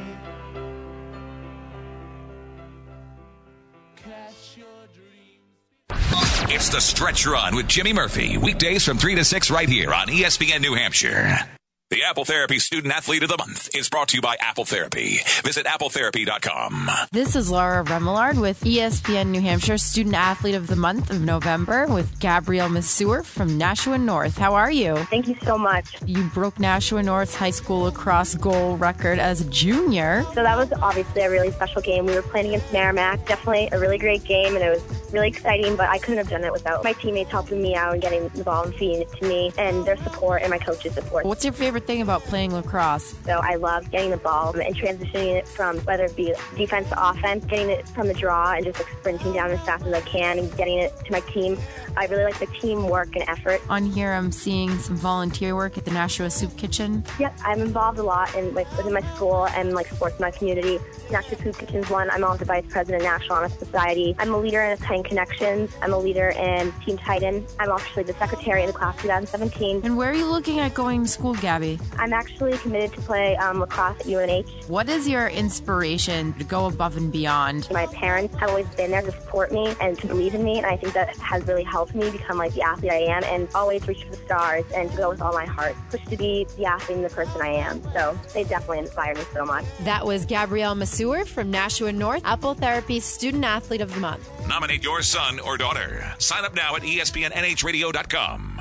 Catch your dreams. It's the Stretch Run with Jimmy Murphy. Weekdays from 3 to 6 right here on ESPN New Hampshire. The Apple Therapy Student Athlete of the Month is brought to you by Apple Therapy. Visit appletherapy.com. This is Laura Remillard with ESPN New Hampshire Student Athlete of the Month of November with Gabrielle Masur from Nashua North. How are you? Thank you so much. You broke Nashua North's high school lacrosse goal record as a junior. So that was obviously a really special game. We were playing against Merrimack. Definitely a really great game, and it was really exciting, but I couldn't have done it without my teammates helping me out and getting the ball and feeding it to me, and their support and my coach's support. What's your favorite thing about playing lacrosse? So I love getting the ball and transitioning it from whether it be defense to offense, getting it from the draw and just like sprinting down as fast as I can and getting it to my team. I really like the teamwork and effort. On here, I'm seeing some volunteer work at the Nashua Soup Kitchen. Yep, I'm involved a lot in like within my school and like sports in my community. Nashua Soup Kitchen's one. I'm also vice president of National Honor Society. I'm a leader in Titan Connections. I'm a leader in Team Titan. I'm actually the secretary of the class 2017. And where are you looking at going to school, Gabby? I'm actually committed to play um, lacrosse at UNH. What is your inspiration to go above and beyond? My parents have always been there to support me and to believe in me, and I think that has really helped me become like the athlete I am and always reach for the stars and to go with all my heart, push to be the athlete and the person I am. So they definitely inspire me so much. That was Gabrielle Masur from Nashua North, Apple Therapy Student Athlete of the Month. Nominate your son or daughter. Sign up now at ESPNNHradio.com.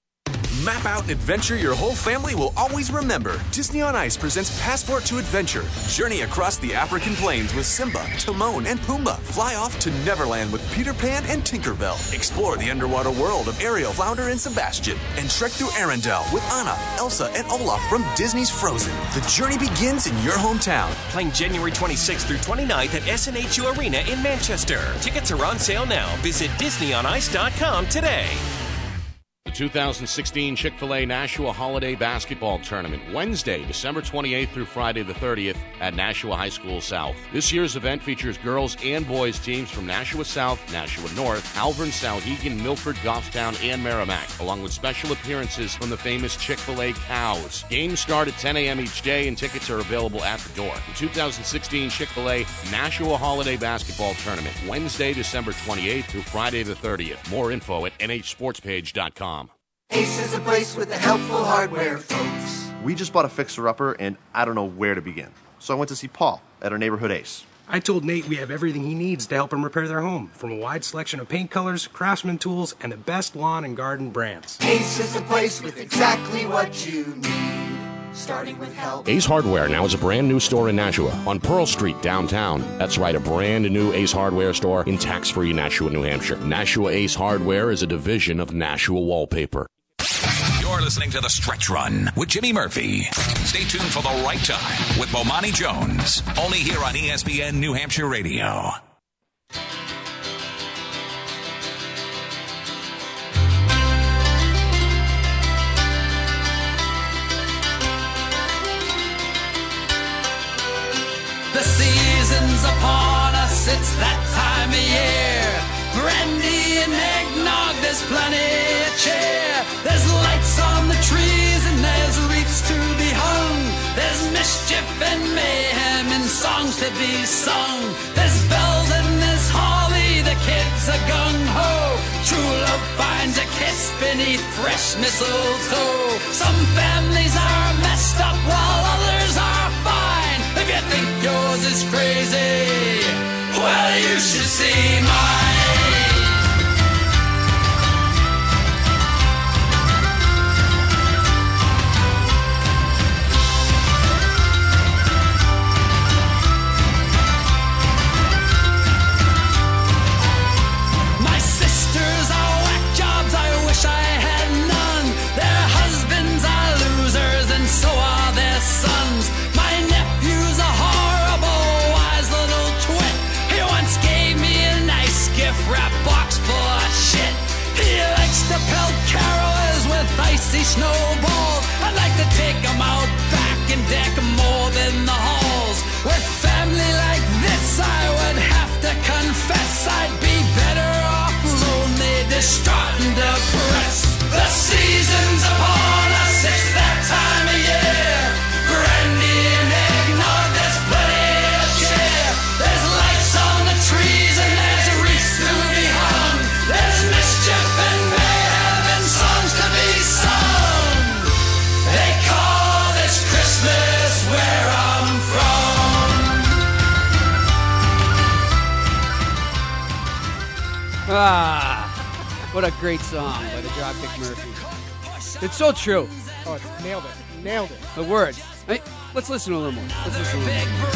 Map out an adventure your whole family will always remember. Disney on Ice presents Passport to Adventure. Journey across the African plains with Simba, Timon, and Pumbaa. Fly off to Neverland with Peter Pan and Tinkerbell. Explore the underwater world of Ariel, Flounder, and Sebastian. And trek through Arendelle with Anna, Elsa, and Olaf from Disney's Frozen. The journey begins in your hometown. Playing January 26th through 29th at SNHU Arena in Manchester. Tickets are on sale now. Visit DisneyOnIce.com today. The 2016 Chick fil A Nashua Holiday Basketball Tournament, Wednesday, December 28th through Friday the 30th at Nashua High School South. This year's event features girls and boys teams from Nashua South, Nashua North, Alvirne, Souhegan, Milford, Goffstown, and Merrimack, along with special appearances from the famous Chick fil A cows. Games start at 10 a.m. each day, and tickets are available at the door. The 2016 Chick fil A Nashua Holiday Basketball Tournament, Wednesday, December 28th through Friday the 30th. More info at nhsportspage.com. Ace is a place with the helpful hardware, folks. We just bought a fixer upper, and I don't know where to begin. So I went to see Paul at our neighborhood Ace. I told Nate we have everything he needs to help him repair their home, from a wide selection of paint colors, craftsman tools, and the best lawn and garden brands. Ace is a place with exactly what you need. starting with help. Ace Hardware now is a brand new store in Nashua on Pearl Street downtown. That's right, a brand new Ace Hardware store in tax free Nashua, New Hampshire. Nashua Ace Hardware is a division of Nashua Wallpaper. You're listening to The Stretch Run with Jimmy Murphy. Stay tuned for the right time with Bomani Jones. Only here on ESPN New Hampshire Radio. The season's upon us, it's that time of year. Brandy and eggnog, there's plenty of cheer. There's lights on the trees and there's wreaths to be hung. There's mischief and mayhem and songs to be sung. There's bells and there's holly, the kids are gung ho. True love finds a kiss beneath fresh mistletoe. Some families are messed up while others are fine. If you think yours is crazy, icy snowballs. I'd like to take 'em out back and deck more than the halls. With family like this, I would have to confess I'd be better off lonely, distraught, and depressed. The season's what a great song by the Dropkick Murphy. It's so true. Oh, it's nailed it. Nailed it. The words. Hey, let's listen a little more. Let's listen a little more.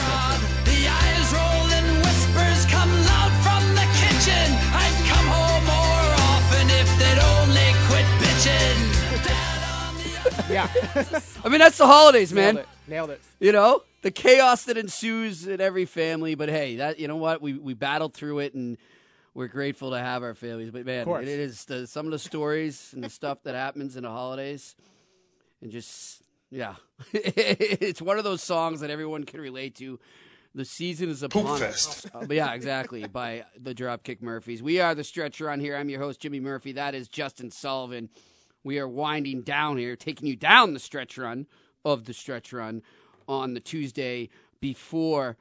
The eyes roll and whispers come loud from the kitchen. I'd come home more often if they'd only quit bitching. *laughs* Yeah. *laughs* I mean, that's the holidays, man. Nailed it. Nailed it. You know, the chaos that ensues in every family. But hey, that you know what? We we battled through it, and we're grateful to have our families. But man, it is the, some of the stories and the stuff that happens in the holidays, and just yeah, *laughs* it's one of those songs that everyone can relate to. The season is upon us. *laughs* Uh, but yeah, exactly. By the Dropkick Murphys. We are the Stretch Run here. I'm your host, Jimmy Murphy. That is Justin Sullivan. We are winding down here, taking you down the stretch run of the stretch run on the Tuesday before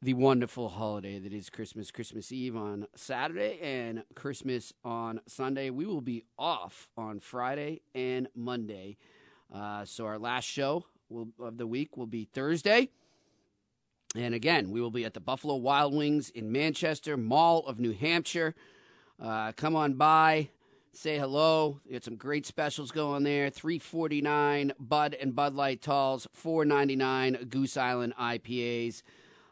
the wonderful holiday that is Christmas, Christmas Eve on Saturday, and Christmas on Sunday. We will be off on Friday and Monday. Uh, so our last show will, of the week will be Thursday. And again, we will be at the Buffalo Wild Wings in Manchester, Mall of New Hampshire. Uh, come on by, say hello. We got some great specials going there. Three forty nine Bud and Bud Light Talls, four ninety nine Goose Island IPAs.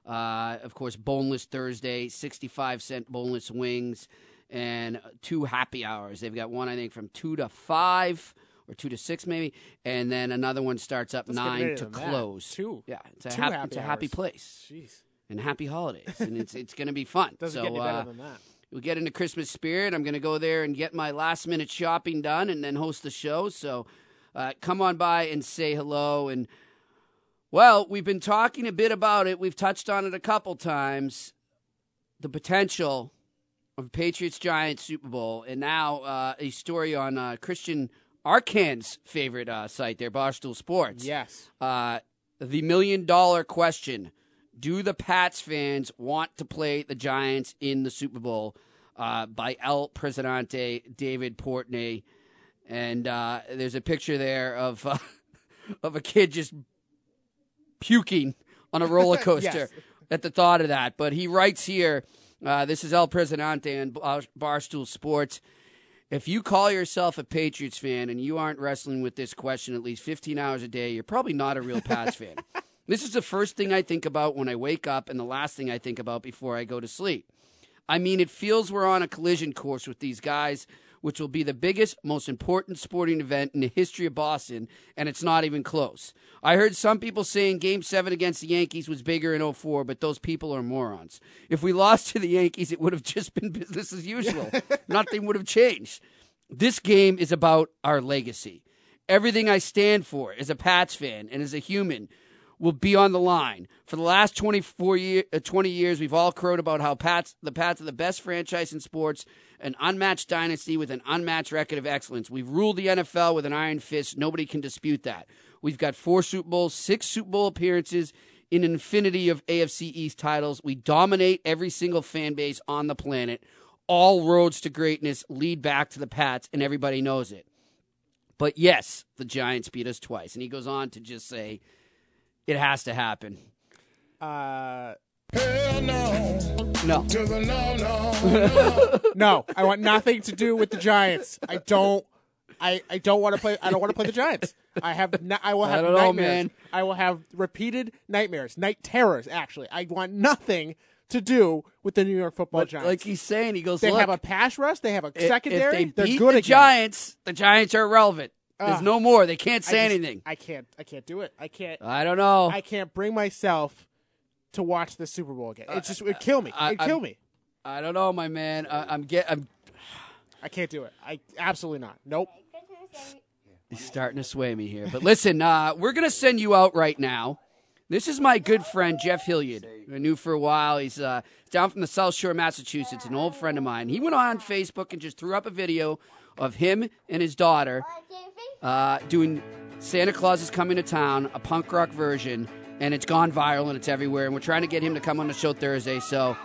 Uh, of course, boneless Thursday, sixty five cent boneless wings, and two happy hours. They've got one I think from two to five or two to six maybe, and then another one starts up Let's nine to than that. close. Two. yeah, it's a, Two hap- happy it's a happy hours. place Jeez. and happy holidays, and it's it's going to be fun. *laughs* Doesn't so, get any better uh, than that. We'll get into Christmas spirit. I'm going to go there and get my last minute shopping done, and then host the show. So, uh, come on by and say hello. And well, we've been talking a bit about it. We've touched on it a couple times. The potential of Patriots Giants Super Bowl, and now uh, a story on uh, Christian Arcand's favorite uh, site there, Barstool Sports. Yes. Uh, the million dollar question: Do the Pats fans want to play the Giants in the Super Bowl? Uh, by El Presidente David Portnoy, and uh, there's a picture there of uh, *laughs* of a kid just puking on a roller *laughs* coaster Yes. at the thought of that. But he writes here, uh, this is El Presidente and Barstool Sports. If you call yourself a Patriots fan and you aren't wrestling with this question at least 15 hours a day, you're probably not a real Pats *laughs* fan. This is the first thing I think about when I wake up and the last thing I think about before I go to sleep. I mean, it feels we're on a collision course with these guys, which will be the biggest, most important sporting event in the history of Boston, and it's not even close. I heard some people saying Game 7 against the Yankees was bigger in 04, but those people are morons. If we *laughs* lost to the Yankees, it would have just been business as usual. *laughs* Nothing would have changed. This game is about our legacy. Everything I stand for as a Pats fan and as a human will be on the line. For the last 24 year, uh, 20 years, we've all crowed about how Pats, the Pats are the best franchise in sports, an unmatched dynasty with an unmatched record of excellence. We've ruled the NFL with an iron fist. Nobody can dispute that. We've got four Super Bowls, six Super Bowl appearances, an infinity of AFC East titles. We dominate every single fan base on the planet. All roads to greatness lead back to the Pats, and everybody knows it. But yes, the Giants beat us twice. And he goes on to just say, it has to happen. Uh, Hell no. No. To the no, *laughs* no. no, I want nothing to do with the Giants. I don't. I, I don't want to play. I don't want to play the Giants. I have. No, I will have don't know, nightmares. man. I will have repeated nightmares, night terrors. Actually, I want nothing to do with the New York Football But Giants. like he's saying, he goes, they Look, have a pass rush. They have a if- secondary. If they are beat good the again. Giants, the Giants are irrelevant. There's Ugh. no more. They can't I say just- anything. I can't. I can't do it. I can't. I don't know. I can't bring myself to watch the Super Bowl again. It just would kill me. It'd kill me. I don't know, my man. I, I'm get. I'm I can't do it. I absolutely not. Nope. He's starting to sway me here. But listen, uh, we're going to send you out right now. This is my good friend, Jeff Hilliard. I knew for a while. He's uh, down from the South Shore, Massachusetts, an old friend of mine. He went on Facebook and just threw up a video of him and his daughter uh, doing Santa Claus is Coming to Town, a punk rock version, and it's gone viral and it's everywhere. And we're trying to get him to come on the show Thursday, so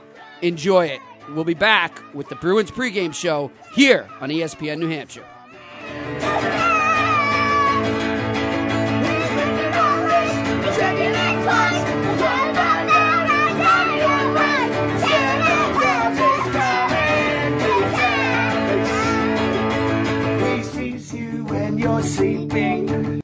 enjoy it. We'll be back with the Bruins pregame show here on ESPN New Hampshire. Sleeping.